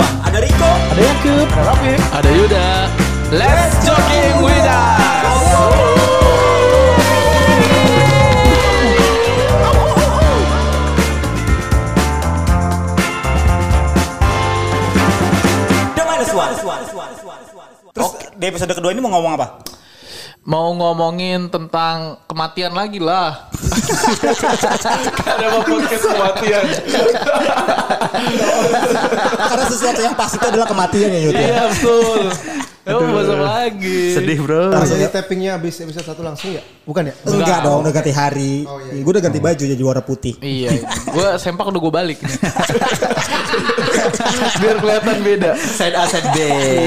One. Ada Riko. Ada Yakub. Ada Rafi. Ada Yuda. Let's jogging with us. Terus di episode kedua ini mau ngomong apa? Mau ngomongin tentang kematian lagi lah. Ada apa podcast kematian? Karena sesuatu yang pasti itu adalah kematian ya Yud ya. Iya betul. Ya mau bahas apa lagi? Sedih bro. Rasanya tappingnya habis episode satu langsung ya? Bukan ya? Enggak dong, udah ganti hari. Oh, iya, iya. Gue udah ganti baju jadi warna putih. Iya, gue sempak udah gue balik. Biar kelihatan beda. Side A side B.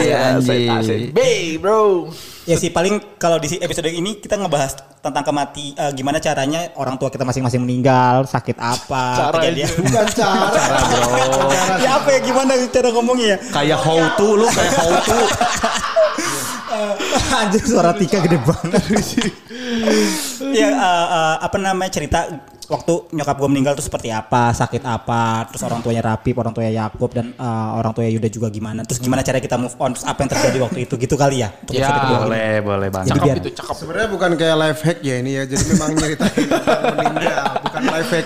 Iya, anjing. B bro. Ya sih paling kalau di episode ini kita ngebahas tentang kemati eh, gimana caranya orang tua kita masing-masing meninggal, sakit apa, Cara kejadian. Bukan cara. ya apa ya gimana cara ngomongnya ya? Kayak how to lu kayak how to. Anjir suara Tika gede banget. ya eh, eh, apa namanya cerita waktu nyokap gue meninggal tuh seperti apa, sakit apa, terus orang tuanya Rapi, orang tuanya Yakub dan eh, orang tuanya Yuda juga gimana. Terus gimana cara kita move on, terus apa yang terjadi waktu itu gitu kali ya. Untuk Ya, kedua ini. Boleh, boleh banget. Jadi Cakep biar- itu cakep. Sebenarnya bukan kayak life hack ya ini ya. Jadi memang nyeritain tentang meninggal, bukan life hack.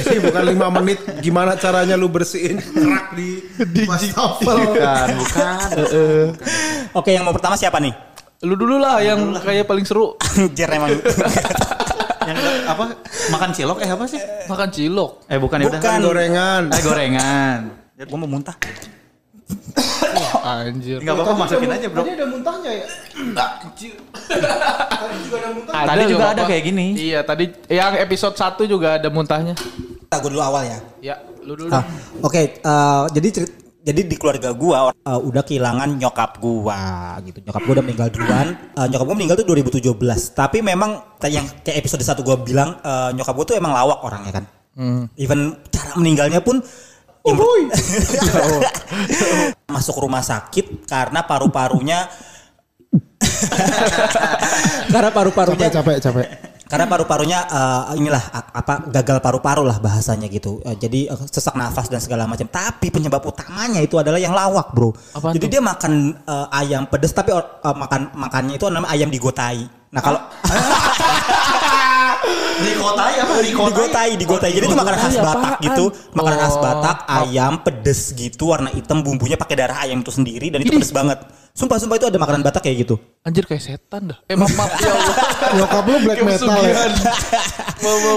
Jadi bukan lima menit gimana caranya lu bersihin kerak di wastafel. Bukan, bukan. Oke, yang mau pertama siapa nih? Lu dulu lah yang kayak paling seru. Jer emang. Apa? Makan cilok eh apa sih? Makan cilok. Eh bukan ya udah. Bukan. Gorengan. Eh gorengan. gue mau muntah. Anjir. Enggak apa-apa masukin aja, Bro. Tadi ada muntahnya ya? Tadi juga ada apa-apa. kayak gini. Iya, tadi yang episode 1 juga ada muntahnya. Gue dulu awal ya. Ya, lu dulu. Ah, Oke, eh, jadi cerit- Jadi di keluarga gua eh, udah kehilangan nyokap gua gitu. Nyokap gua udah meninggal duluan. Eh, nyokap gua meninggal tuh 2017. Tapi memang kayak yang kayak episode 1 gua bilang eh, nyokap gua tuh emang lawak orangnya kan. Even cara meninggalnya pun masuk rumah sakit karena paru-parunya karena paru-parunya Capek, capek, capek. Karena paru-parunya eh, inilah apa gagal paru-paru lah bahasanya gitu. Eh, jadi eh, sesak nafas dan segala macam. Tapi penyebab utamanya itu adalah yang lawak, Bro. Apaan jadi dia makan eh, ayam pedas tapi eh, makan makannya itu namanya ayam digotai. Nah, kalau Dikotai apa? digotai, digotai. Jadi itu makanan khas Batak gitu. Makanan khas Oh. Batak, ayam pedes gitu, warna hitam, bumbunya pakai darah ayam itu sendiri dan itu pedes banget. Sumpah, sumpah itu ada makanan Batak kayak gitu. Anjir kayak setan dah. Eh maaf, maaf ya Allah. Nyokap lu black metal ya?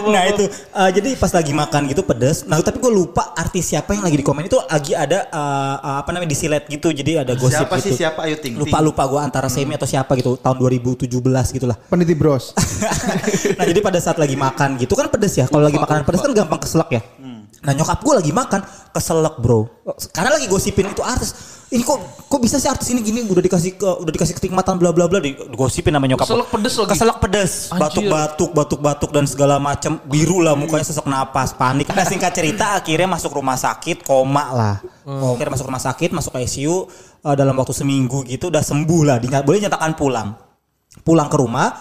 Nah itu eh, jadi pas lagi makan gitu pedes. Nah tapi gue lupa artis siapa yang lagi di komen itu lagi ada eh, eh, apa namanya di silet gitu. Jadi ada gosip Siapa gitu. sih siapa? Ayo ting. Lupa lupa gue antara Semi atau siapa gitu tahun 2017 gitu lah. Peniti bros. nah jadi pada saat lagi makan gitu kan pedes ya. Kalau lagi makanan pedes kan gampang keselak ya. Nah nyokap gue lagi makan keselak bro. Karena lagi gosipin itu artis. Ini kok kok bisa sih artis ini gini udah dikasih ke udah dikasih kenikmatan bla bla bla digosipin nama nyokap. Keselak pedes lagi? Keselak pedes. Batuk-batuk batuk-batuk dan segala macam biru lah mukanya sesak napas panik. Nah singkat cerita akhirnya masuk rumah sakit koma lah. Oh, akhirnya masuk rumah sakit masuk ICU eh, dalam waktu seminggu gitu udah sembuh lah. Dinyat, boleh nyatakan pulang pulang ke rumah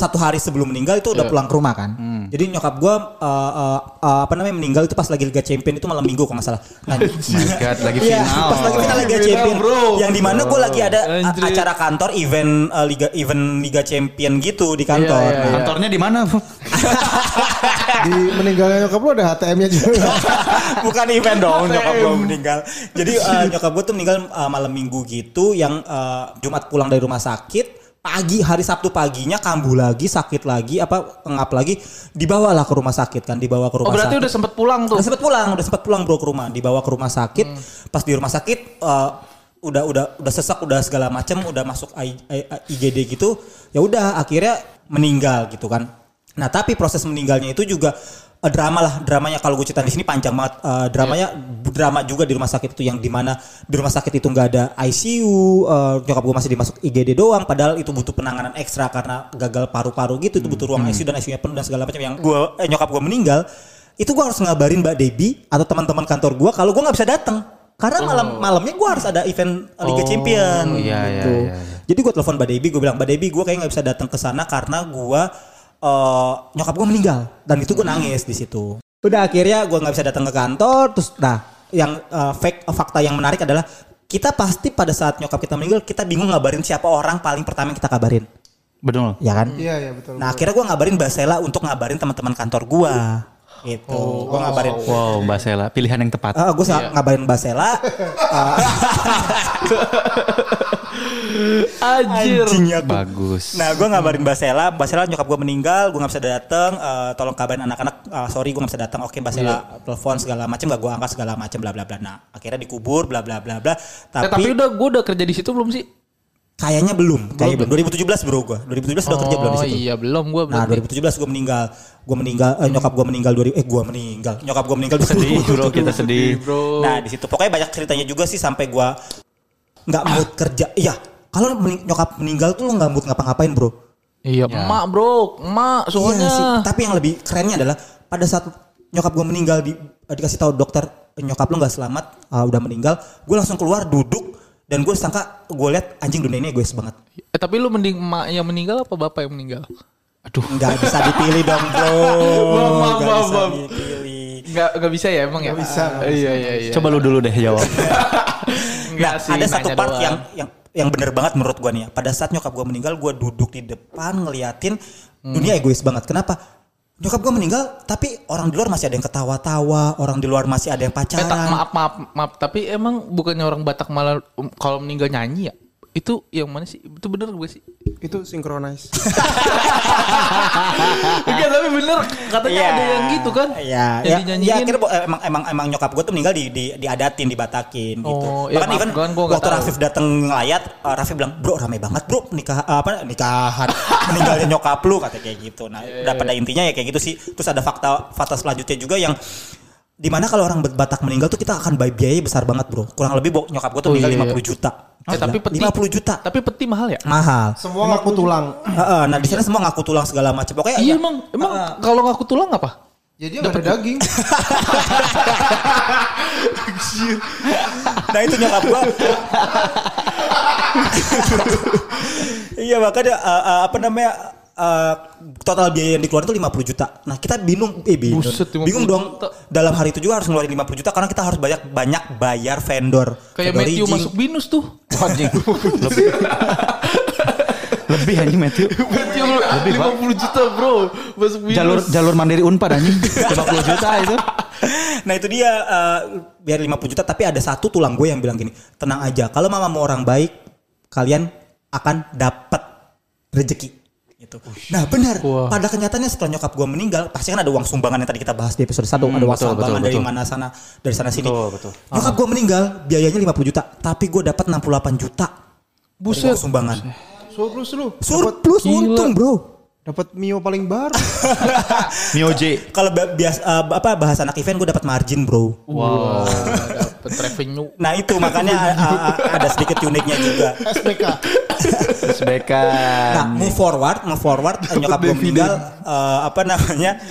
satu hari sebelum meninggal itu udah pulang ke rumah kan. Jadi nyokap gua uh, uh, uh, apa namanya meninggal itu pas lagi Liga Champion itu malam minggu kalau nggak salah. Nah, my God, lagi Iya, final. pas lagi final Liga Champion, bro. Yang di mana gue lagi ada a- Anjir. acara kantor event uh, Liga event Liga Champion gitu di kantor. Iya, iya, Nah, Kantornya di mana? Di meninggalnya nyokap lu ada HTM-nya juga. Bukan event dong nyokap gue meninggal. Jadi uh, nyokap gue tuh meninggal uh, malam minggu gitu yang uh, Jumat pulang dari rumah sakit pagi hari Sabtu paginya kambuh lagi sakit lagi apa ngap lagi dibawalah ke rumah sakit kan dibawa ke Oh rumah berarti sakit. udah sempet pulang tuh. Udah sempet pulang, udah sempet pulang bro ke rumah, dibawa ke rumah sakit. Pas di rumah sakit eh, udah udah udah sesak, udah segala macem, udah masuk I- I- I- IGD gitu. Ya udah akhirnya meninggal gitu kan. Nah tapi proses meninggalnya itu juga eh, drama lah, dramanya kalau gue cerita di sini panjang banget. Eh, dramanya drama juga di rumah sakit itu yang di mana di rumah sakit itu nggak ada ICU, eh, nyokap gue masih dimasuk IGD doang. Padahal itu butuh penanganan ekstra karena gagal paru-paru gitu, itu butuh ruang ICU dan ICU-nya penuh dan segala macam. Yang gue eh, nyokap gue meninggal itu gue harus ngabarin Mbak Debbie atau teman-teman kantor gue kalau gue nggak bisa datang karena malam malamnya gue harus ada event Liga Oh, Champion iya, iya, gitu. iya, iya. Jadi gue telepon Mbak Debbie, gue bilang Mbak Debbie gue kayaknya nggak bisa datang ke sana karena gue eh, nyokap gue meninggal dan itu gue nangis di situ. Udah akhirnya gue nggak bisa datang ke kantor, terus nah yang eh, fake eh, fakta yang menarik adalah kita pasti pada saat nyokap kita meninggal kita bingung ngabarin siapa orang paling pertama yang kita kabarin. Betul. Ya kan? Iya iya betul. Nah, akhirnya gue ngabarin Mbak Sela untuk ngabarin teman-teman kantor gua. Gitu. Oh, Gua ngabarin Wow, Mbak Sela, pilihan yang tepat. gue ngabarin Mbak Sela. Anjir. Anjing ya, gua. Bagus. Nah, gue ngabarin Mbak Sela, Mbak Sela nyokap gue meninggal, gue nggak bisa datang. eh, tolong kabarin anak-anak, eh, sorry gue nggak bisa datang. Oke, Mbak Sela telepon segala macam, gak gue angkat segala macam, bla bla bla. Nah, akhirnya dikubur, bla bla bla bla. Eh, Tapi, tapi udah gue udah kerja di situ belum sih? kayaknya belum, kayaknya belum. 2017 bro gue, 2017 udah kerja belum di Oh situ. iya belum gue Nah, 2017 gue meninggal, gue meninggal, eh, nyokap gue meninggal dua eh gue meninggal, nyokap gue meninggal sedih, bro, kita sedih. bro. Nah di situ pokoknya banyak ceritanya juga sih sampai gue nggak mood kerja. Iya, kalau mening- nyokap meninggal tuh lo nggak mood ngapa-ngapain bro. Iya, emak bro, emak soalnya. Iya sih. Tapi yang lebih kerennya adalah pada saat nyokap gue meninggal di, eh, dikasih tahu dokter "Eh, nyokap lo nggak selamat, ah, udah meninggal. Gue langsung keluar duduk dan gue sangka gue lihat anjing dunia ini egois banget. Eh tapi lu mending emak yang meninggal apa bapak yang meninggal? Aduh, Nggak bisa dipilih dong bro. Nggak bisa dipilih. Enggak enggak bisa ya emang ya? bisa, nggak Iya iya iya. coba lu dulu deh jawab. Nah, sih, ada satu part doang. yang yang yang bener banget menurut gua nih ya. Pada saat nyokap gua meninggal, gua duduk di depan ngeliatin Hmm. dunia egois banget. Kenapa? Nyokap gua meninggal, tapi orang di luar masih ada yang ketawa-tawa, orang di luar masih ada yang Eh, tak, pacaran. maaf maaf maaf tapi emang bukannya orang Batak malah um, kalau meninggal nyanyi ya? Itu yang mana sih? Itu bener gue sih? Itu synchronize. Enggak tapi bener katanya ada yang gitu kan? Iya, yang ya, dinyanyiin. ya akhirnya bo- emang emang emang nyokap gua tuh meninggal di di diadatin, dibatakin gitu. Oh, Bahkan even kan waktu tahu. Rafif dateng ngelayat, uh, Rafif bilang, "Bro, rame banget, Bro, nikah apa nikahan meninggalnya nyokap lu," kata kayak gitu. Nah, Iya, udah pada intinya ya kayak gitu sih. Terus ada fakta fakta selanjutnya juga yang di mana kalau orang Batak meninggal tuh kita akan bayar biaya besar banget, Bro. Kurang lebih nyokap gua tuh Oh, meninggal iya, iya. 50 juta. Eh, tapi peti 50 juta. Tapi peti mahal ya? Mahal. Semua ngaku tulang. Heeh, nah di sana semua ngaku tulang segala macam. Pokoknya Iya ya- emang emang kalau ngaku tulang apa? Jadi nggak ada daging. Nah itu nyokap gua. iya makanya uh, uh, apa namanya uh, total biaya yang dikeluarin itu 50 juta. Nah kita bingung, eh bingung, Buset, 50 bingung dong. juta. Dalam hari itu juga harus ngeluarin 50 juta karena kita harus banyak banyak bayar vendor. Kayak vendor Matthew rigging. masuk binus tuh. Anjing. Lebih. Lebih anjing Matthew. Matthew 50 juta bro masuk binus. Jalur jalur mandiri Unpad anjing. 50 juta itu. Nah itu dia uh, biar 50 juta tapi ada satu tulang gue yang bilang gini, tenang aja kalau mama mau orang baik kalian akan dapat rezeki gitu. Nah benar. Wah. Pada kenyataannya setelah nyokap gue meninggal pasti kan ada uang sumbangan yang tadi kita bahas di episode 1 ada uang betul, sumbangan betul, dari betul. mana sana dari sana sini. Betul, betul. Nyokap gue meninggal biayanya 50 juta tapi gue dapat 68 juta. Buset. uang sumbangan. Surplus lu. Surplus Gila. untung bro. Dapat Mio paling baru. Mio J. Kalau bias uh, apa bahasa anak event gue dapat margin bro. Wow, dapet revenue. Nah itu makanya uh, uh, ada sedikit uniknya juga. SPK. Sebekan. Nah, move forward, move forward, nyokap gue meninggal, eh, apa namanya?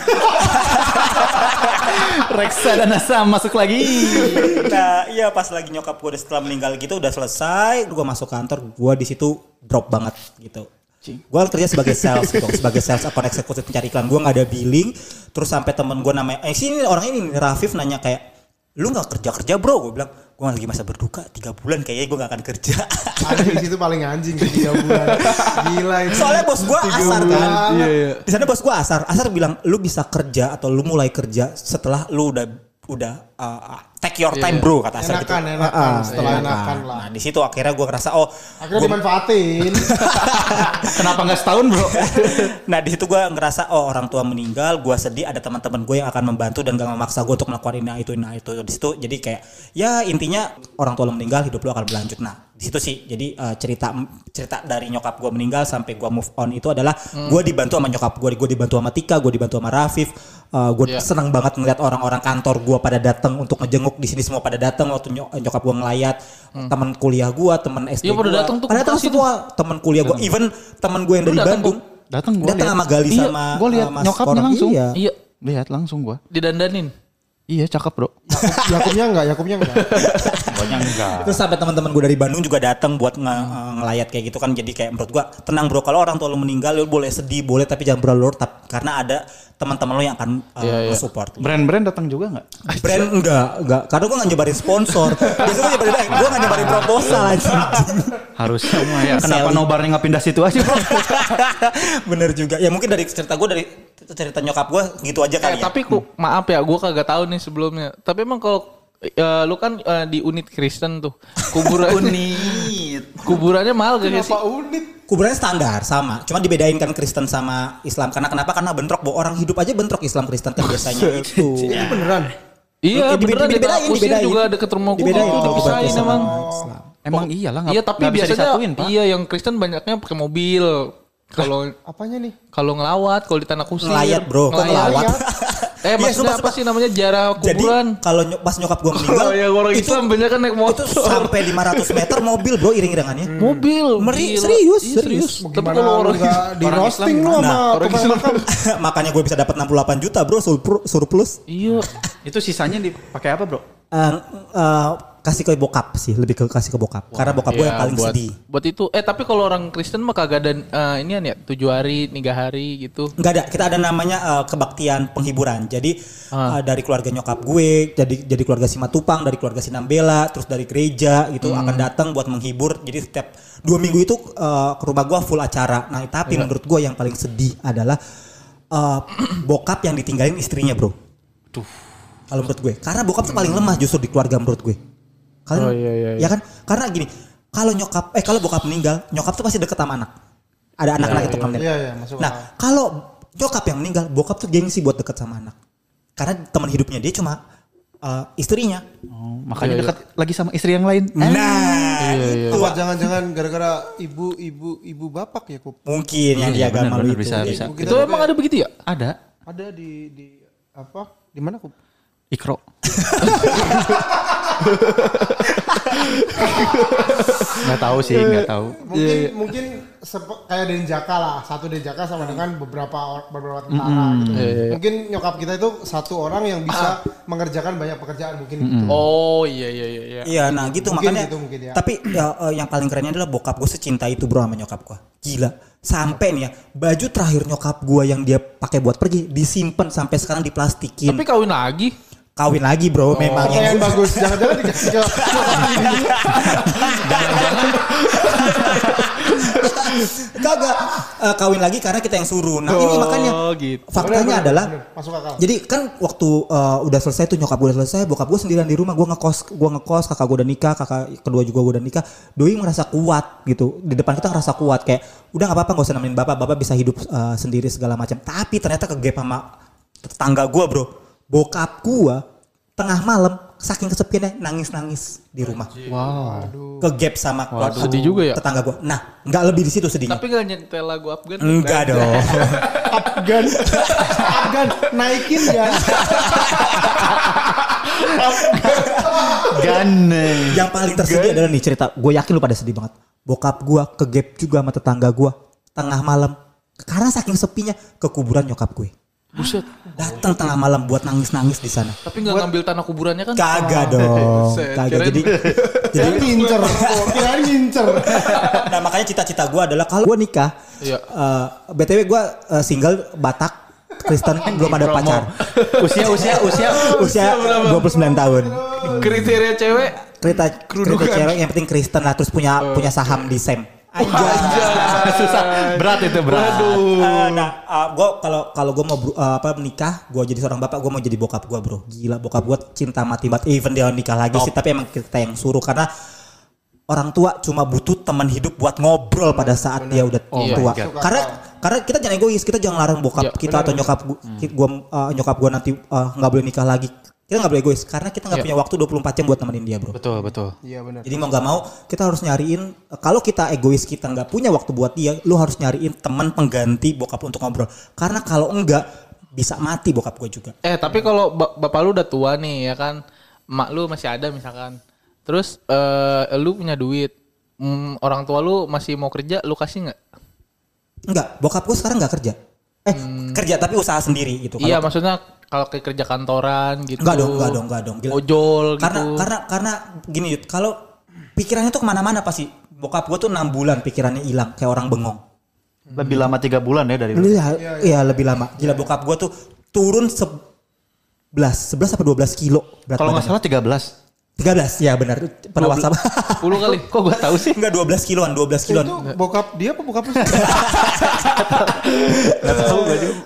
Reksadana saham masuk lagi. nah, iya pas lagi nyokap gue udah setelah meninggal gitu udah selesai, gue masuk kantor, gue di situ drop banget gitu. Gue kerja sebagai sales gitu, sebagai sales akun eksekutif pencari iklan. Gue nggak ada billing, terus sampai temen gue namanya, eh sini orang ini Rafif nanya kayak, lu nggak kerja kerja bro? Gue bilang, gue lagi masa berduka tiga bulan kayaknya gue nggak akan kerja. Di situ paling anjing tiga bulan. Gila itu. Soalnya bos gue asar bulan. kan. Iya, iya. Di sana bos gue asar. Asar bilang lu bisa kerja atau lu mulai kerja setelah lu udah udah uh, take your time Iya. bro kata Asar gitu. Enakan, enakan. Ah, Setelah enakan. enakan lah. Nah di situ akhirnya gue ngerasa oh Akhirnya gua- dimanfaatin. Kenapa nggak setahun bro? nah di situ gue ngerasa oh orang tua meninggal, gue sedih ada teman-teman gue yang akan membantu dan gak memaksa gue untuk melakukan ini itu ini itu di situ jadi kayak ya intinya orang tua lo meninggal hidup lo akan berlanjut. Nah di situ sih jadi uh, cerita cerita dari nyokap gue meninggal sampai gue move on itu adalah gue dibantu sama nyokap gue, gue dibantu sama Tika, gue dibantu sama Rafif, uh, gue Iya. senang banget ngeliat orang-orang kantor gue pada datang untuk ngejenguk di sini semua pada datang waktu nyok- nyokap gue ngelayat teman kuliah gue, teman SD Iya, pada gua. datang tuh pada datang semua teman kuliah gue, even teman gue yang Lu dari datang, Bandung. Datang gua Datang sama Gali Iya, sama gua lihat uh, Mas nyokapnya Korang. langsung. Iya. Iya, Lihat langsung gua. didandanin. Iya cakep bro. Yakub- Yakubnya enggak, Yakubnya enggak. Banyak enggak. Terus sampai teman-teman gue dari Bandung juga datang buat nge- eh, ngelayat kayak gitu kan. Jadi kayak menurut gue tenang bro. Kalau orang tua lu meninggal lu boleh sedih boleh tapi jangan berlarut tap- karena ada teman-teman lu yang akan uh, support. Brand-brand datang juga enggak? Brand enggak, enggak. Karena gue gak nyebarin sponsor. Biasanya gue nyebarin, gue gak nyebarin proposal aja. Harusnya mah ya. Kenapa nobarnya nggak pindah situ aja, Bro? Bener juga. Ya mungkin dari cerita gue dari cerita nyokap gue gitu aja Eh, kali ya. tapi ku, maaf ya, gue kagak tahu nih sebelumnya. Tapi emang kalau eh, lu kan eh, di unit Kristen tuh, kuburan Unit. kuburannya mahal gak sih? Kuburannya standar sama, cuma dibedain kan Kristen sama Islam. Karena kenapa? Karena bentrok bahwa orang hidup aja bentrok Islam Kristen kan biasanya itu. Ini beneran. Iya, Ya, dibe- beneran di dibedain, dibedain. juga deket rumah gue Dibedain gitu, kuburan dipisahin emang. Islam. Emang iyalah Iya, tapi biasanya disatuin, Pak. iya yang Kristen banyaknya pakai mobil. Kalau Apanya nih? kalau ngelawat, kalau di Tanah Kusir. Ngelayat, bro. Kok ngelawat? Eh, Iya, maksudnya sumpah, apa sih namanya jarah Jadi kuburan? kalau ny- pas nyokap gue meninggal, Kalau yang orang itu, Islam banyak kan naik itu motor. sampai 500 meter mobil bro iring-iringannya. Mobil. Meri- gila. serius, Iya, serius. Tapi kalau orang di orang roasting lu sama Nah, orang Islam. Makanya gue bisa dapat 68 juta bro surplu- surplus. Iya. Itu sisanya dipakai apa, Bro? Eh, eh, kasih ke bokap sih, lebih ke kasih ke bokap. Karena bokap gue yang Iya, paling buat, sedih. Buat itu. Eh tapi kalau orang Kristen mah kagak ada eh, ini ya tujuh hari, tiga hari gitu. Enggak ada, kita ada namanya eh, kebaktian penghiburan. Jadi eh, dari keluarga nyokap gue, jadi jadi keluarga Simatupang, dari keluarga Sinambela, terus dari gereja gitu akan datang buat menghibur. Jadi setiap dua minggu itu eh, ke rumah gue full acara. Nah tapi menurut gue yang paling sedih adalah eh, bokap yang ditinggalin istrinya bro. Tuh. Kalau menurut gue, karena bokap tuh paling lemah justru di keluarga menurut gue. Kalian, Oh, iya, iya, ya kan? Karena gini, kalau nyokap, eh kalau bokap meninggal, nyokap tuh pasti deket sama anak. Ada anak lagi tuh temennya. Iya, iya, masuk Nah, kalau nyokap yang meninggal, bokap tuh gengsi buat deket sama anak. Karena teman hidupnya dia cuma eh, istrinya. Oh, makanya dekat lagi sama istri yang lain. Nah, iya, itu Apa jangan-jangan gara-gara ibu ibu ibu bapak ya Kup? mungkin yang di Iya, agama benar, lu benar, itu. bisa, bisa. Itu emang ada begitu ya? Ada. ada di di apa? Di mana Kup? Ikro. nggak tahu sih, nggak tahu. Mungkin mungkin sepe- kayak Denjaka lah, satu Denjaka sama dengan beberapa beberapa tentara gitu. Mungkin nyokap kita itu satu orang yang bisa mengerjakan banyak pekerjaan mungkin gitu. Oh iya iya iya. iya. Iya, nah gitu Mungkin makanya. gitu, mungkin ya. Tapi ya, eh, yang paling kerennya adalah bokap gue secinta itu bro sama nyokap gue. Gila. Sampai nih ya, baju terakhir nyokap gue yang dia pakai buat pergi disimpan sampai sekarang diplastikin. Tapi kawin lagi. Kawin lagi bro, memang Pakaian yang bagus, jangan-jangan dikasih ke kagak eh, kawin lagi karena kita yang suruh. Nah ini Oh, makanya gitu. faktanya Bener, bener, adalah bener. masuk akal. Jadi kan waktu eh, udah selesai tuh nyokap gue udah selesai, bokap gue sendirian di rumah, gue ngekos, gue ngekos, kakak gue udah nikah, kakak kedua juga gue udah nikah. Doi merasa kuat gitu, di depan kita ngerasa kuat kayak udah nggak apa-apa nggak usah nemenin bapak, bapak bisa hidup eh, sendiri segala macam. Tapi ternyata ke gap sama tetangga gue bro, bokap gue tengah malam saking kesepiannya nangis-nangis di rumah. Wow. Ke gap sama keluarga sedih juga ya. tetangga gue. Nah nggak lebih di situ sedihnya. Tapi gak nyetel lagu Afgan. Enggak dong. Afgan, Afgan, naikin ya. Gane. yang paling tersedih adalah nih cerita gue yakin lu pada sedih banget bokap gue ke gap juga sama tetangga gue tengah malam karena saking sepinya ke kuburan nyokap gue Buset. datang tengah malam buat nangis nangis di sana. Tapi gak ngambil tanah kuburannya kan? kagak dong. Buset, kagak. jadi Jadi ngincer, oh, kirain ngincer. nah makanya cita-cita gue adalah kalau gue nikah Iya. eh, btw gue eh, single Batak Kristen belum ada pacar. Usia usia usia usia 29 tahun. Kriteria cewek? Cerita cerita cewek yang penting Kristen lah terus punya punya saham di SEM susah berat itu berat. Eh, nah, gue kalau kalau gue mau eh, apa menikah, gue jadi seorang bapak, gue mau jadi bokap gue bro. Gila, bokap gue cinta mati banget. Even dia nikah lagi sih, tapi emang kita yang suruh karena orang tua cuma butuh teman hidup buat ngobrol pada saat dia udah Iya. tua. Karena karena kita jangan egois, kita jangan larang bokap Iya, kita atau nyokap gua, ki- gua eh, nyokap gue nanti eh, nggak boleh nikah lagi. Kita nggak boleh egois karena kita nggak Iya. punya waktu 24 jam buat nemenin dia bro. Betul betul. Iya benar. Jadi mau nggak mau kita harus nyariin kalau kita egois kita nggak punya waktu buat dia, lu harus nyariin teman pengganti bokap untuk ngobrol. Karena kalau enggak bisa mati bokap gue juga. Eh tapi kalau ba- bapak lu udah tua nih ya kan, emak lu masih ada misalkan. Terus eh lu punya duit, Hmm, orang tua lu masih mau kerja, lu kasih nggak? Enggak, bokap gue sekarang nggak kerja. Eh kerja tapi usaha sendiri gitu. Iya maksudnya kalau kayak kerja kantoran gitu. Enggak dong, enggak dong, enggak dong. Gila. Ojol gitu. Karena karena karena gini Yud, kalau pikirannya tuh ke mana-mana pasti. Bokap gue tuh enam bulan pikirannya hilang kayak orang bengong. Lebih lama tiga bulan ya dari Iya, iya lebih lama. Gila bokap gue tuh turun 11 11 apa 12 kilo berat Kalau nggak salah 13. 13 ya benar pernah WhatsApp 10 kali. Kok gue tahu sih? enggak 12 kiloan 12 kiloan Itu bokap dia apa bokap lu?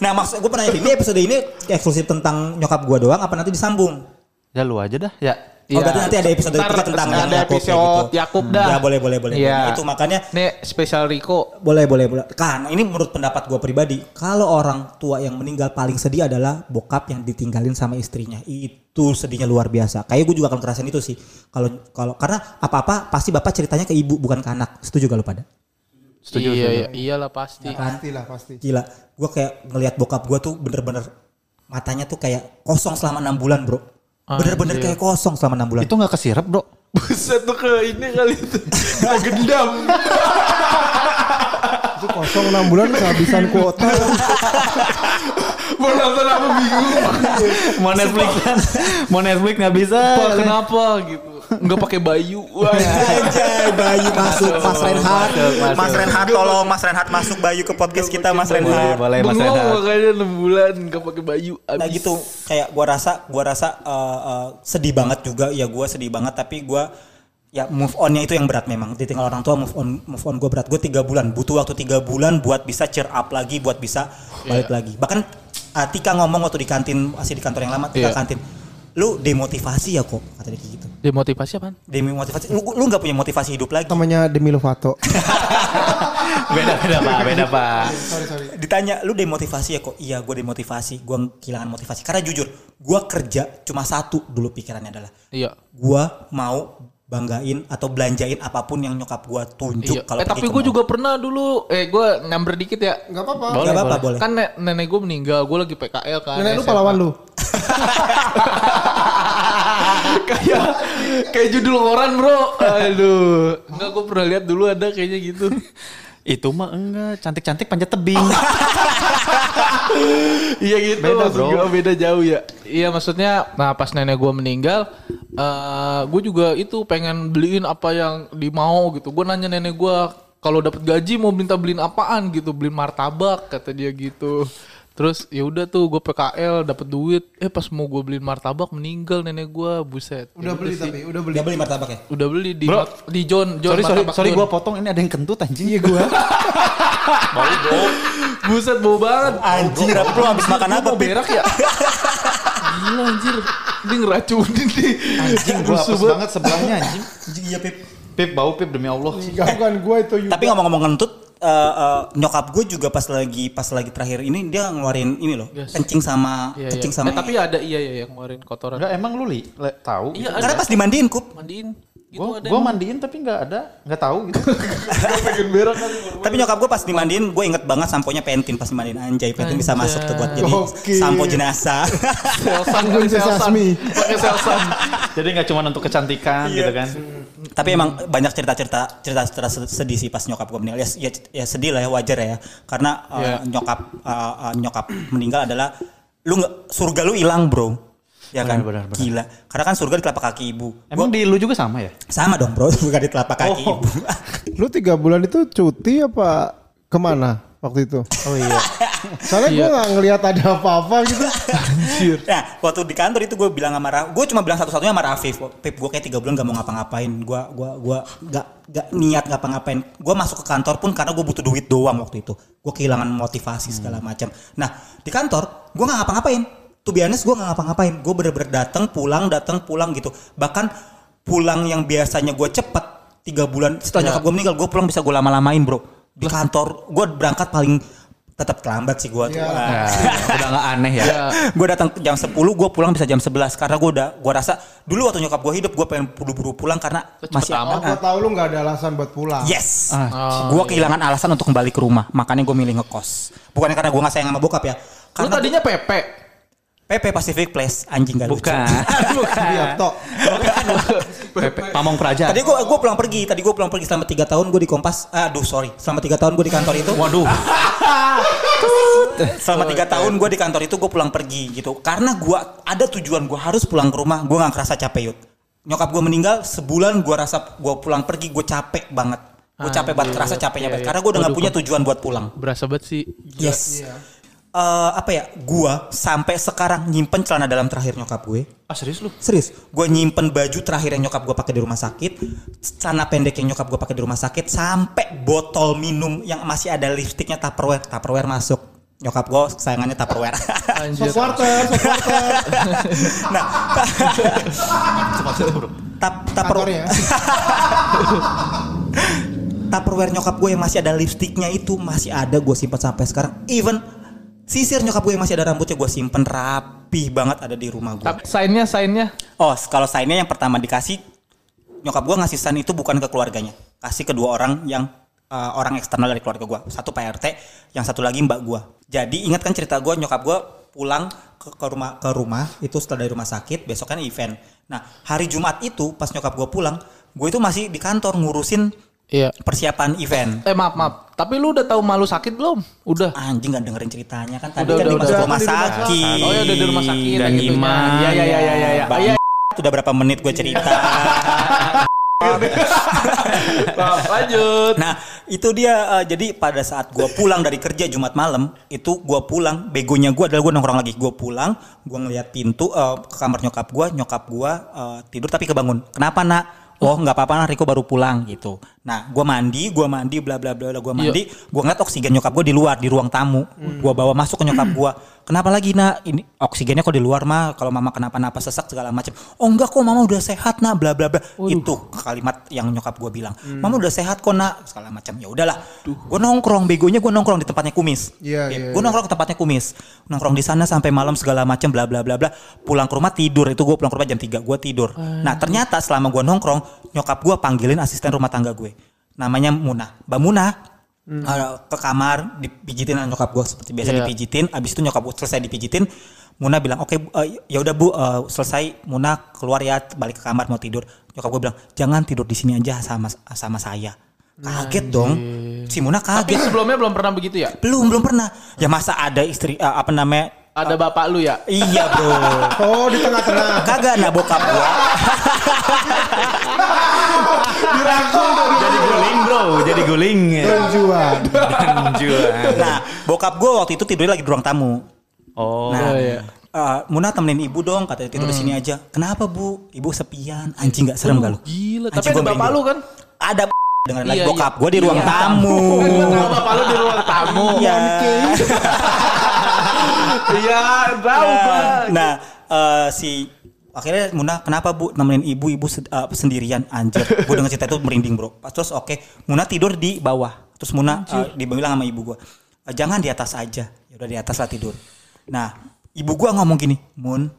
nah maksud gue pernah ini episode ini eksklusif tentang nyokap gue doang apa nanti disambung Ya lu aja dah. Ya. Oh berarti nanti ada episode Ntar ketiga tentang ada yang Yaakub ya episode gitu. Yakub dah. Ya boleh boleh boleh. Nah, itu makanya Nih spesial Riko. boleh boleh boleh. Kan ini menurut pendapat gue pribadi, kalau orang tua yang meninggal paling sedih adalah bokap yang ditinggalin sama istrinya. Itu sedihnya luar biasa. Kayak gue juga akan ngerasain itu sih. Kalau kalau karena apa-apa pasti bapak ceritanya ke ibu bukan ke anak. Setuju gak lu pada? Setuju, iya, setuju. iya, iyalah pasti. Pastilah pasti. Gila, gue kayak ngelihat bokap gue tuh bener-bener matanya tuh kayak kosong selama enam bulan bro. Bener-bener kayak kosong selama enam bulan. Itu nggak kesirap bro. Buset tuh ke ini kali itu. gendam. Itu kosong 6 bulan kehabisan kuota. Mau nonton apa bingung. Mau Netflix kan? Mau Netflix nggak bisa. Kenapa gitu. Enggak pakai bayu. Wah. Anjay, Bayu masuk, Mas Renhat. Mas Renhat tolong Mas Renhat masuk Bayu ke podcast kita Mas Boleh, Renhat. boleh Mas Bengong Renhat. makanya 6 bulan enggak pakai bayu. Nah gitu kayak gua rasa gua rasa uh, uh, sedih banget juga ya gua sedih banget tapi gua ya move onnya itu yang berat memang ditinggal orang tua move on move on gue berat gue tiga bulan butuh waktu tiga bulan buat bisa cheer up lagi buat bisa balik lagi bahkan uh, Tika ngomong waktu di kantin masih di kantor yang lama Tika Iya. kantin lu demotivasi ya kok kata dia kayak gitu Demotivasi apaan? demotivasi lu lu nggak punya motivasi hidup lagi Namanya Demi Lovato. Beda beda pak, beda pak. sorry sorry. ditanya lu demotivasi ya kok iya gue demotivasi gue kehilangan motivasi karena jujur gue kerja cuma satu dulu pikirannya adalah Iya. gue mau banggain atau belanjain apa pun yang nyokap gue tunjuk Iya. kalau Eh tapi gue juga pernah dulu. Eh gue nyamber dikit ya. Enggak apa-apa. Nggak apa-apa boleh Kan ne- nenek gue meninggal, gue lagi PKL kan. Nenek lu SMA. pahlawan lu. kayak kayak judul koran bro. Aduh. Enggak gue pernah lihat dulu ada kayaknya gitu. Itu mah enggak, cantik-cantik panjat tebing. Iya gitu. Beda, bro. gua, beda jauh ya. Iya maksudnya, nah pas nenek gue meninggal, eh gue juga itu pengen beliin apa yang dimau gitu. Gue nanya nenek gue kalau dapat gaji mau minta beliin apaan gitu, beliin martabak kata dia gitu. Terus ya udah tuh gue PKL dapat duit, eh pas mau gue beliin martabak meninggal nenek gue, buset. Udah Ya beli sih. tapi, udah beli. dia beli martabak ya Udah beli di Bro. di John, John sorry sorry sorry gue potong ini ada yang kentut anjing. Iya gua. Buset bau banget. anjir apa lu habis makan apa mau berak ya? Gila anjir. Dia ngeracunin nih. Anjing gue hapus banget sebelahnya anjing. iya pip Pip bau pip demi Allah. Bukan gua itu Yuda. tapi ngomong-ngomong ngentut eh, eh, nyokap gue juga pas lagi pas lagi terakhir ini dia ngeluarin ini loh Yes. kencing sama Iya, kencing iya. sama Eh, tapi ada iya ya yang ngeluarin kotoran. Enggak emang lu li le- tahu? Iya, karena ada. pas dimandiin kup mandiin. Gitu Gue ada. gua mandiin tapi nggak ada, nggak tahu gitu. pengen berak kan. Tapi nyokap gue pas dimandiin, gue inget banget samponya Pentin pas dimandiin anjay. Pentin bisa masuk tuh buat jadi Gokil. sampo jenazah. Selsan selsan. sesame. Pakai selsan. Jadi nggak cuma untuk kecantikan gitu kan. Tapi emang banyak cerita-cerita cerita-cerita sedih sih pas nyokap gue meninggal. Ya, ya, ya sedih lah ya wajar ya. Karena uh, Iya. nyokap uh, uh, nyokap meninggal adalah lu nggak surga lu hilang bro. Ya kan? Benar, benar, benar. Gila. Karena kan surga di telapak kaki ibu. Emang di lu juga sama ya? Sama dong bro, bukan di telapak kaki Oh. ibu. Lu tiga bulan itu cuti apa ke mana waktu itu? Oh iya. Soalnya gua nggak ngelihat ada apa-apa gitu. Nah, waktu di kantor itu gue bilang sama Rafif, gue cuma bilang satu-satunya sama Rafif, Pip gue kayak tiga bulan gak mau ngapa-ngapain, gue gua gua gak, gak niat ngapa-ngapain. Gue masuk ke kantor pun karena gue butuh duit doang waktu itu. Gue kehilangan motivasi segala macam. Nah, di kantor gue gak ngapa-ngapain. Tuh biasanya gue gak ngapa-ngapain. Gue bener-bener datang, pulang, datang, pulang gitu. Bahkan pulang yang biasanya gue cepet tiga bulan setelah nyokap gue meninggal, gue pulang bisa gue lama-lamain bro. Di kantor, gue berangkat paling tetap terlambat sih gue tuh. Iya. Nah, udah nggak aneh ya. Ya. gue datang jam 10 gue pulang bisa jam 11 karena gue udah gue rasa dulu waktu nyokap gue hidup gue pengen buru-buru pulang karena masih amat. Oh, gua tahu lu nggak ada alasan buat pulang. yes Ah, gue kehilangan alasan untuk kembali ke rumah makanya gue milih ngekos bukannya karena gue nggak sayang sama bokap ya Lu karena tadinya Pepe. PP Pacific Place anjing gak lucu. Bukan. Di Apto. Pepe, Pamong Praja. tadi gue gue pulang pergi tadi gue pulang pergi selama tiga tahun gue di Kompas aduh sorry selama tiga tahun gue di kantor itu. Waduh. selama tiga tahun gue di kantor itu gue pulang pergi gitu. Karena gue ada tujuan gue harus pulang ke rumah gue nggak kerasa capek yut nyokap gue meninggal sebulan gue rasa gue pulang pergi gue capek banget. Gue capek banget kerasa capeknya banget. karena gue udah nggak punya tujuan buat pulang. Berasa banget sih. yes Eh, apa ya gue sampai sekarang nyimpen celana dalam terakhir nyokap gue Ah serius lu? Serius, gue nyimpen baju terakhir yang nyokap gue pakai di rumah sakit, celana pendek yang nyokap gue pakai di rumah sakit, sampai botol minum yang masih ada lipstiknya Tupperware, Tupperware masuk. Nyokap gue sayangannya Tupperware. Anjir. Supporter, supporter. nah, tap, Tupperware, ya. Tupperware nyokap gue yang masih ada lipstiknya itu masih ada gue simpan sampai sekarang. Even sisir nyokap gue yang masih ada rambutnya gue simpen rapi banget ada di rumah gue. Sainnya, sainnya. Oh, kalau sainnya yang pertama dikasih nyokap gua ngasih sign itu bukan ke keluarganya, kasih kedua orang yang uh, orang eksternal dari keluarga gua. Satu Pak RT, yang satu lagi Mbak gua. Jadi ingat kan cerita gua nyokap gua pulang ke, ke rumah ke rumah itu setelah dari rumah sakit, besok kan event. Nah, hari Jumat itu pas nyokap gua pulang, gue itu masih di kantor ngurusin Iya. persiapan event. Eh maaf maaf. Tapi lu udah tahu malu sakit belum? Udah. Anjing gak dengerin ceritanya kan tadi Udah, kan udah, udah. rumah Di rumah sakit. Oh ya udah di rumah sakit Dan ya gitunya. nyimak. Iya iya iya iya iya. Iya. Udah berapa menit gue cerita. Maaf, lanjut. Nah itu dia eh, jadi pada saat gua pulang dari kerja Jumat malam itu gua pulang begonya gua adalah gua nongkrong lagi gua pulang gua ngeliat pintu eh, ke kamar nyokap gua nyokap gua eh, tidur tapi kebangun kenapa nak Oh nggak apa-apa nah Riko baru pulang gitu. Nah gua mandi, gua mandi bla bla bla gua mandi, gua ngeliat oksigen nyokap gua di luar di ruang tamu. Gua bawa masuk ke nyokap gua. Kenapa lagi nak? Ini oksigennya kok di luar mah? Kalau mama kenapa-napa sesak segala macam. Oh enggak kok mama udah sehat nak bla bla bla. Itu kalimat yang nyokap gua bilang. Mama udah sehat kok nak segala macam. Ya udahlah. Gua nongkrong begonya gua nongkrong di tempatnya kumis. Iya, Oke, iya, Gua nongkrong ke tempatnya kumis. Nongkrong di sana sampai malam segala macam bla bla bla bla. Pulang ke rumah tidur. Itu gua pulang ke rumah jam 3 gua tidur. Nah, ternyata selama gua nongkrong, nyokap gua panggilin asisten rumah tangga gue. Namanya Muna. Mbak Muna eh, ke kamar dipijitin sama nyokap gua seperti biasa Iya. dipijitin. Abis itu nyokap gua selesai dipijitin, Muna bilang, "Oke, eh, ya udah Bu, eh, selesai Muna keluar ya balik ke kamar mau tidur." Nyokap gua bilang, "Jangan tidur di sini aja sama sama saya." Kaget dong. Si Muna Tapi kaget. sebelumnya belum pernah begitu ya? Belum, belum pernah. Ya masa ada istri eh, apa namanya? Ada bapak lu ya? Iya, Bro. Oh di tengah-tengah. Kagak nah bokap gua. Dirangkul tuh. Jadi guling bro, jadi guling. Tujuan. Dan jual. Nah, bokap gua waktu itu tidurnya lagi di ruang tamu. Oh. Nah, iya. eh, Muna temenin ibu dong, katanya tidur di sini aja. Kenapa bu? Ibu sepian, anjing nggak serem gak lu? Gila, Anjing tapi ada bapak lu kan? Ada dengan lagi Iya, bokap iya. gua di ruang Iya. tamu. Tahu bapak lu di ruang tamu. Iya. Iya, tahu gua. Nah, eh, si akhirnya Muna kenapa bu nemenin ibu ibu eh, sendirian? Anjir gue denger cerita itu merinding bro. Pas terus oke Muna tidur di bawah. Terus Muna eh, dibilang sama ibu gue "Eh, jangan di atas aja. Ya udah di atas lah tidur. Nah ibu gue ngomong gini Mun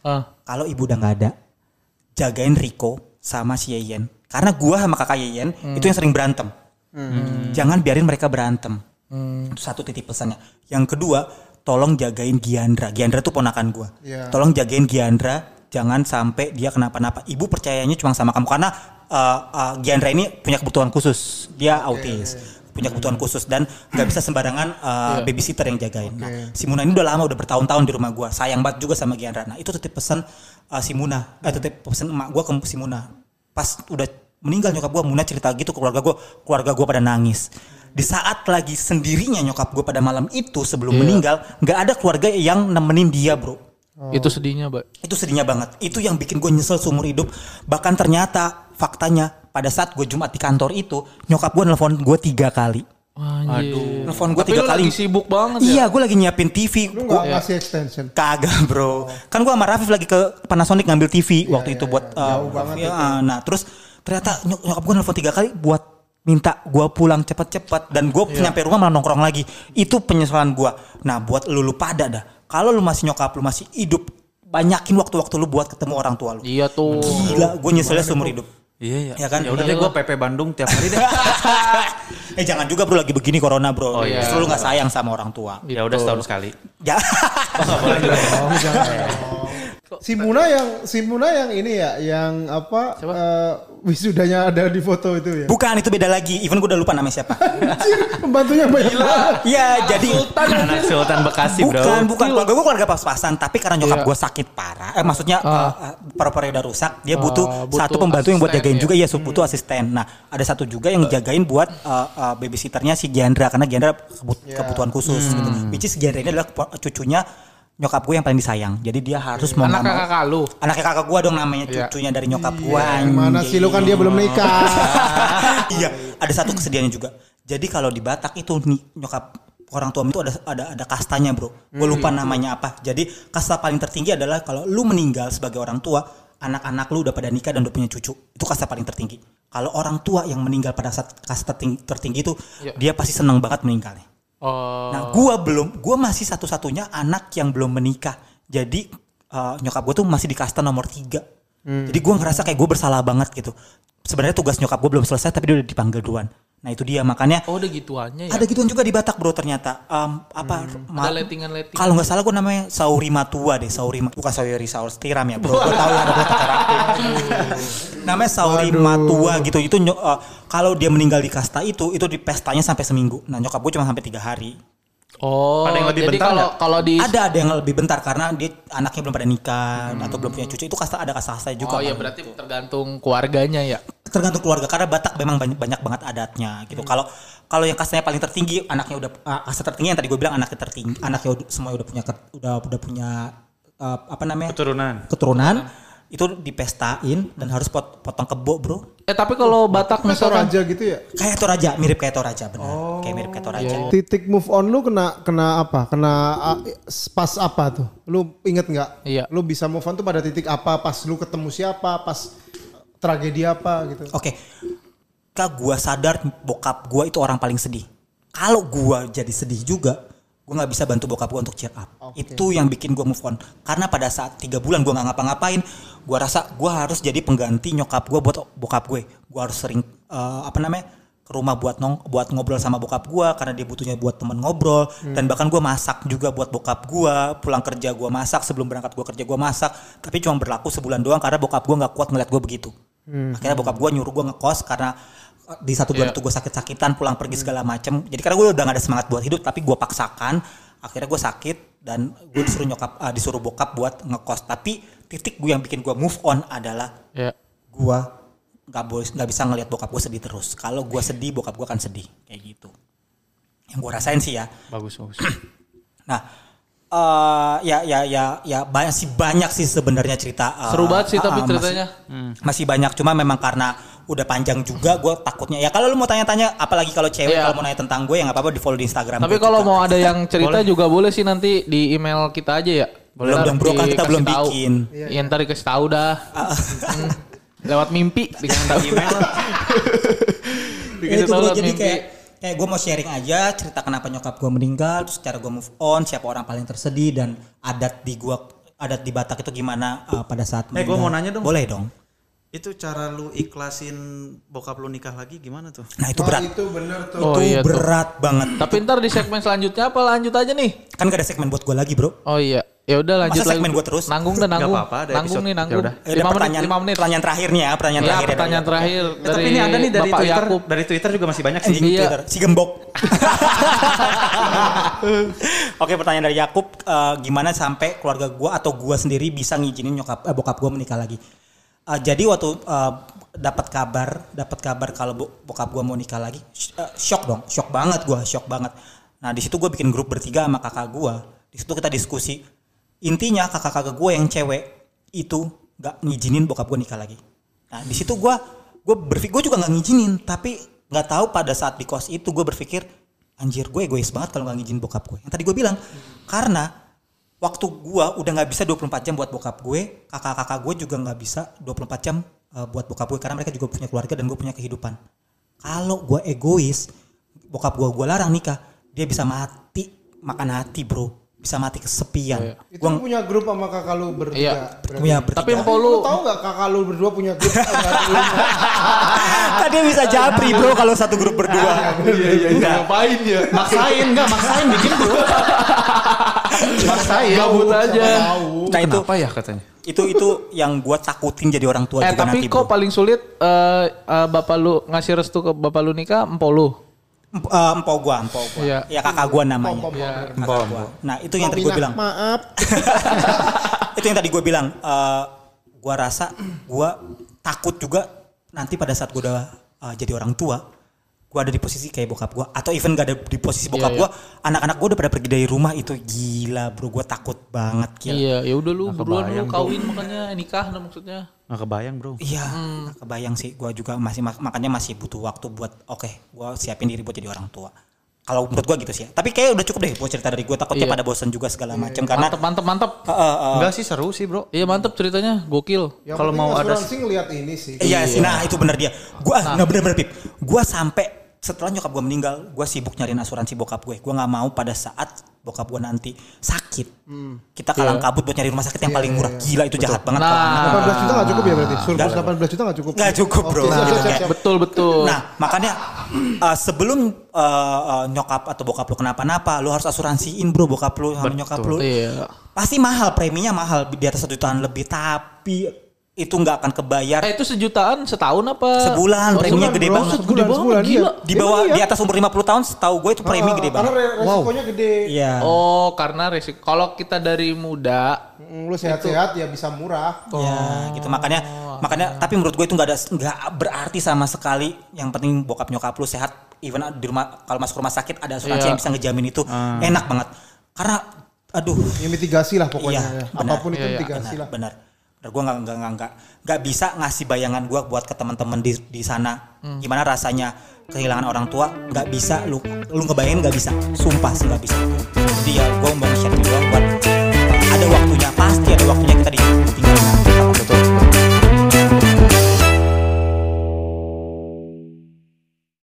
Ah, kalau ibu udah nggak ada jagain Riko sama si Yeyen. Karena gua sama kakak Yeyen itu yang sering berantem. Jangan biarin mereka berantem. Itu satu titik pesannya. Yang kedua tolong jagain Giandra Giandra tuh ponakan gua Iya. tolong jagain Giandra jangan sampai dia kenapa-napa ibu percayanya cuma sama kamu karena uh, uh, Giandra ini punya kebutuhan khusus dia autis punya kebutuhan khusus dan nggak bisa sembarangan uh, babysitter yang jagain. Nah, si Muna ini udah lama udah bertahun-tahun di rumah gua. Sayang banget juga sama Giandra. Nah, itu titip pesan uh, si Muna, eh titip pesan emak gua ke si Muna. Pas udah meninggal nyokap gua, Muna cerita gitu ke keluarga gua, keluarga gua pada nangis. Di saat lagi sendirinya nyokap gua pada malam itu sebelum meninggal, nggak ada keluarga yang nemenin dia, Bro. Itu sedihnya, Mbak. Itu sedihnya banget. Itu yang bikin gue nyesel seumur hidup. Bahkan ternyata faktanya pada saat gue Jumat di kantor itu, nyokap gue nelfon gue tiga kali. Anjir. Nelfon gue tiga kali. lagi sibuk banget ya? Iya, gue lagi nyiapin TV. Lu Gua- ngasih extension. Kagak bro, kan gua sama Rafif lagi ke Panasonic ngambil TV waktu itu buat uh, Jauh banget ya, itu. uh, nah terus ternyata nyok- nyokap gua nelfon tiga kali buat minta gua pulang cepet-cepet dan gua nyampe rumah malah nongkrong lagi. Itu penyesalan gua. Nah buat lu lu pada dah, kalau lu masih nyokap lu masih hidup, banyakin waktu-waktu lu buat ketemu orang tua lu. Iya tuh. Gila, gue nyeselnya seumur hidup. Iya ya. Ya kan? Ya udah deh gue PP Bandung tiap hari deh. eh jangan juga bro lagi begini corona bro. Oh, iya. Justru lu nggak sayang sama orang tua. ya udah setahun sekali. Ya. Oh, jangan. Si Muna yang si Muna yang ini ya, yang apa eh, wisudanya ada di foto itu ya. Bukan itu beda lagi. Even gue udah lupa namanya siapa. Anjir, pembantunya banyak banget. Iya, jadi Anak Sultan Bekasi bro. bukan bukan keluarga gue keluarga pas-pasan, tapi karena nyokap Iya. gue sakit parah. Eh maksudnya eh, eh, paru-parunya udah rusak, dia butuh, Ah, butuh satu pembantu yang buat jagain ya. juga, iya butuh asisten. Nah, ada satu juga yang jagain buat eh, eh, babysitternya si Giandra karena Giandra kebut- kebutuhan khusus gitu. Which is Giandra ini adalah cucunya nyokap gue yang paling disayang. Jadi dia harus mau Anak kakak lu. Anaknya kakak gue dong namanya Iya. cucunya dari nyokap gue. Gimana sih lu kan dia belum nikah. iya, ada satu kesedihannya juga. Jadi kalau di Batak itu nih nyokap orang tua itu ada ada ada kastanya, Bro. Gue lupa namanya apa. Jadi kasta paling tertinggi adalah kalau lu meninggal sebagai orang tua, anak-anak lu udah pada nikah dan udah punya cucu. Itu kasta paling tertinggi. Kalau orang tua yang meninggal pada saat kasta tertinggi, tertinggi itu, Iya. dia pasti senang banget meninggalnya. Oh. Nah, gua belum, gua masih satu-satunya anak yang belum menikah. Jadi eh, nyokap gue tuh masih di kasta nomor tiga. Jadi gua ngerasa kayak gue bersalah banget gitu. Sebenarnya tugas nyokap gue belum selesai, tapi dia udah dipanggil duluan. Nah itu dia makanya Oh udah gituannya ya. ada gituan juga di Batak bro ternyata. Em, apa? ma- Ada lettingan-lettingan. Kalau nggak salah gue namanya Sauri Matua deh, Sauri Ma- bukan Sauri Saur Tiram ya bro. Gue tahu yang ada Batak namanya Sauri Matua gitu. Itu eh, kalau dia meninggal di kasta itu, itu di pestanya sampai seminggu. Nah nyokap gue cuma sampai tiga hari. Oh, Ada yang lebih jadi bentar kalau kalau di Ada ada yang lebih bentar karena dia anaknya belum pada nikah atau belum punya cucu itu kasta ada kasta kasta juga. Oh iya Bang. berarti tergantung keluarganya ya. tergantung keluarga karena Batak memang banyak banyak banget adatnya gitu. Kalau kalau yang kastanya paling tertinggi anaknya udah ah, kasta tertinggi yang tadi gue bilang anaknya tertinggi anaknya udah, semua udah punya udah udah punya eh, apa namanya Keturunan. keturunan itu dipestain dan harus pot- potong kebo bro Eh tapi kalau Batak Misalkan misalkan raja gitu ya. kayak Toraja mirip kayak Toraja benar kayak mirip kayak Toraja Titik move on lu kena kena apa? Kena pas apa tuh? Lu inget nggak? Iya. Lu bisa move on tuh pada titik apa? Pas lu ketemu siapa? Pas tragedi apa gitu? Oke. Kak gua sadar bokap gua itu orang paling sedih. Kalau gua jadi sedih juga, gua nggak bisa bantu bokap gua untuk cheer up. Itu yang bikin gua move on. Karena pada saat tiga bulan gua nggak ngapa-ngapain, gua rasa gua harus jadi pengganti nyokap gua buat bokap gue. Gua harus sering eh, apa namanya? ke rumah buat nong buat ngobrol sama bokap gua karena dia butuhnya buat temen ngobrol dan bahkan gua masak juga buat bokap gua pulang kerja gua masak sebelum berangkat gua kerja gua masak tapi cuma berlaku sebulan doang karena bokap gua nggak kuat ngeliat gua begitu akhirnya bokap gua nyuruh gua ngekos karena uh, di satu bulan Iya. itu gue sakit-sakitan pulang pergi segala macem. Jadi karena gue udah gak ada semangat buat hidup tapi gue paksakan. Akhirnya gue sakit dan gue disuruh nyokap uh, disuruh bokap buat ngekos. Tapi titik gue yang bikin gue move on adalah ya. gue nggak boleh nggak bisa ngelihat bokap gue sedih terus. Kalau gue sedih bokap gue akan sedih. Kayak gitu. Yang gue rasain sih ya. Bagus bagus. nah eh ya ya ya ya banyak sih banyak sih sebenarnya cerita eh, Seru banget sih ah, tapi ah, ceritanya. masih, masih banyak. Cuma memang karena udah panjang juga gue takutnya ya kalau lu mau tanya-tanya apalagi kalau cewek Iya. kalau mau nanya tentang gue ya nggak apa-apa di follow di Instagram Tapi gue kalau mau ada yang cerita juga boleh sih nanti di email kita aja ya. Belum Ntar dong, bro, kan kita belum tahu. bikin. Iya ntar dikasih tahu dah. Hmm. Lewat mimpi dikasih tahu. Email. Ya dikasih itu tahu lewat jadi mimpi. kayak kayak gue mau sharing aja cerita kenapa nyokap gue meninggal terus cara gue move on siapa orang paling tersedih dan adat di gua adat di Batak itu gimana uh, pada saat Eh, gua mau nanya dong. boleh dong Itu cara lu ikhlasin bokap lu nikah lagi gimana tuh? nah itu berat itu bener tuh. Oh, itu iya tuh. berat banget Tapi ntar di segmen selanjutnya apa lanjut aja nih? kan gak ada segmen buat gue lagi bro Oh iya. Ya udah lanjut Masa lagi. segmen gua terus? Nanggung dan nanggung. apa-apa, ada nanggung episode. nih nanggung. Ya udah. Eh, ada Lima menit, pertanyaan lima menit. pertanyaan terakhir nih ya pertanyaan Ya, terakhir ya, pertanyaan dari- terakhir Eh, dari tapi ini ada nih dari Bapak Twitter. Yakub. Dari Twitter juga masih banyak sih. Anjing Iya. Twitter, si gembok. Oke pertanyaan dari Yakub, eh, gimana sampai keluarga gua atau gua sendiri bisa ngizinin nyokap eh, bokap gua menikah lagi? Eh, jadi waktu eh, dapat kabar, dapat kabar kalau bo- bokap gua mau nikah lagi, eh, shock dong, shock banget gua, shock banget. Nah di situ gua bikin grup bertiga sama kakak gua. Di situ kita diskusi. Intinya kakak-kakak gua yang cewek itu nggak ngizinin bokap gua nikah lagi. Nah di situ gua gue berpikir gue juga nggak ngizinin tapi nggak tahu pada saat di kos itu gue berpikir anjir gue egois banget kalau nggak ngizinin bokap gue yang tadi gue bilang karena waktu gue udah nggak bisa 24 jam buat bokap gue kakak-kakak gue juga nggak bisa 24 jam uh, buat bokap gue karena mereka juga punya keluarga dan gue punya kehidupan. Kalau gue egois bokap gue gue larang nikah dia bisa mati makan hati bro bisa mati kesepian. Itu Gua lu punya grup sama kakak lu bertiga. Iya. berarti. punya bertiga. Tapi empok lu Lu tahu nggak kakak lu berdua punya grup? Tadi bisa japri bro kalau satu grup berdua. Iya iya iya. Ngapain ya? Maksain enggak, maksain bikin bro. maksain. Gabut aja. Nah itu Kenapa ya katanya? itu itu yang gua takutin jadi orang tua Eh juga tapi nanti kok bro. paling sulit eh eh, bapak lu ngasih restu ke bapak lu nikah empok lu. Eh, empok gua, empok gua. Iya. Ya kakak gua namanya. Pom, pom. Kakak gua. Nah itu yang tadi gua bilang. Maaf. itu yang tadi gue bilang eh gue rasa gue takut juga nanti pada saat gue udah eh, jadi orang tua gue ada di posisi kayak bokap gue atau even gak ada di posisi bokap Iya, gue anak-anak gue udah pada pergi dari rumah itu gila bro gue takut banget gila Iya, ya udah lu buruan lu kawin makanya nikah nah maksudnya. Nggak kebayang bro. Iya, nggak kebayang sih. Gue juga masih mak- makanya masih butuh waktu buat oke, gue siapin diri buat jadi orang tua. Kalau menurut gue gitu sih. ya. Tapi kayak udah cukup deh buat cerita dari gue. Takutnya Iya. pada bosan juga segala macam karena Mantep mantep mantep. Eh, eh, eh, Enggak sih seru sih bro. Iya mantep ceritanya, gokil. Yang Kalau mau ada- asuransi ngeliat ini sih. Iya sih, nah itu bener dia. Gua nah. nggak bener-bener pip. Gua sampai setelah nyokap gua meninggal, gua sibuk nyariin asuransi bokap gue. Gua nggak mau pada saat bokap gua nanti sakit, kita kalang kabut buat nyari rumah sakit yang paling murah. Gila itu jahat banget. Nah. kalau anak. 18 juta nggak cukup ya berarti? Surplus 18 juta nggak cukup? Nggak cukup, bro. Nah, siap, siap, kayak- siap. Betul betul. Nah makanya uh, sebelum uh, uh, nyokap atau bokap lu kenapa-napa, lu harus asuransiin bro bokap lu sama nyokap lu. Iya. Pasti mahal, preminya mahal di atas satu jutaan lebih, tapi itu nggak akan kebayar Eh itu sejutaan setahun apa? sebulan. Oh, preminya sebulan, gede bro. banget. Gede Sebulan, banget, sebulan, gila. iya. di bawah Emang di iya? atas umur 50 tahun setahu gue itu premi gede Karena banget. re- resikonya gede. Iya. Oh, karena resiko. Kalau kita dari muda, Mm, Lu sehat-sehat ya bisa murah. Ya, gitu makanya makanya tapi menurut gue itu nggak ada nggak berarti sama sekali. Yang penting bokap nyokap lu sehat. Even di rumah kalau masuk rumah sakit ada asuransi Iya. yang bisa ngejamin itu. Enak banget. Karena aduh Ya mitigasi lah pokoknya. Iya, ya. Apa pun itu Iya, iya. mitigasi benar, lah. benar. Nah, gue nggak nggak nggak nggak bisa ngasih bayangan gue buat ke teman-teman di di sana. Hmm. gimana rasanya kehilangan orang tua nggak bisa. Lu lu ngebayangin nggak bisa. Sumpah sih nggak bisa. Jadi ya gue mau share juga buat ada waktunya. Pasti ada waktunya kita ditinggalkan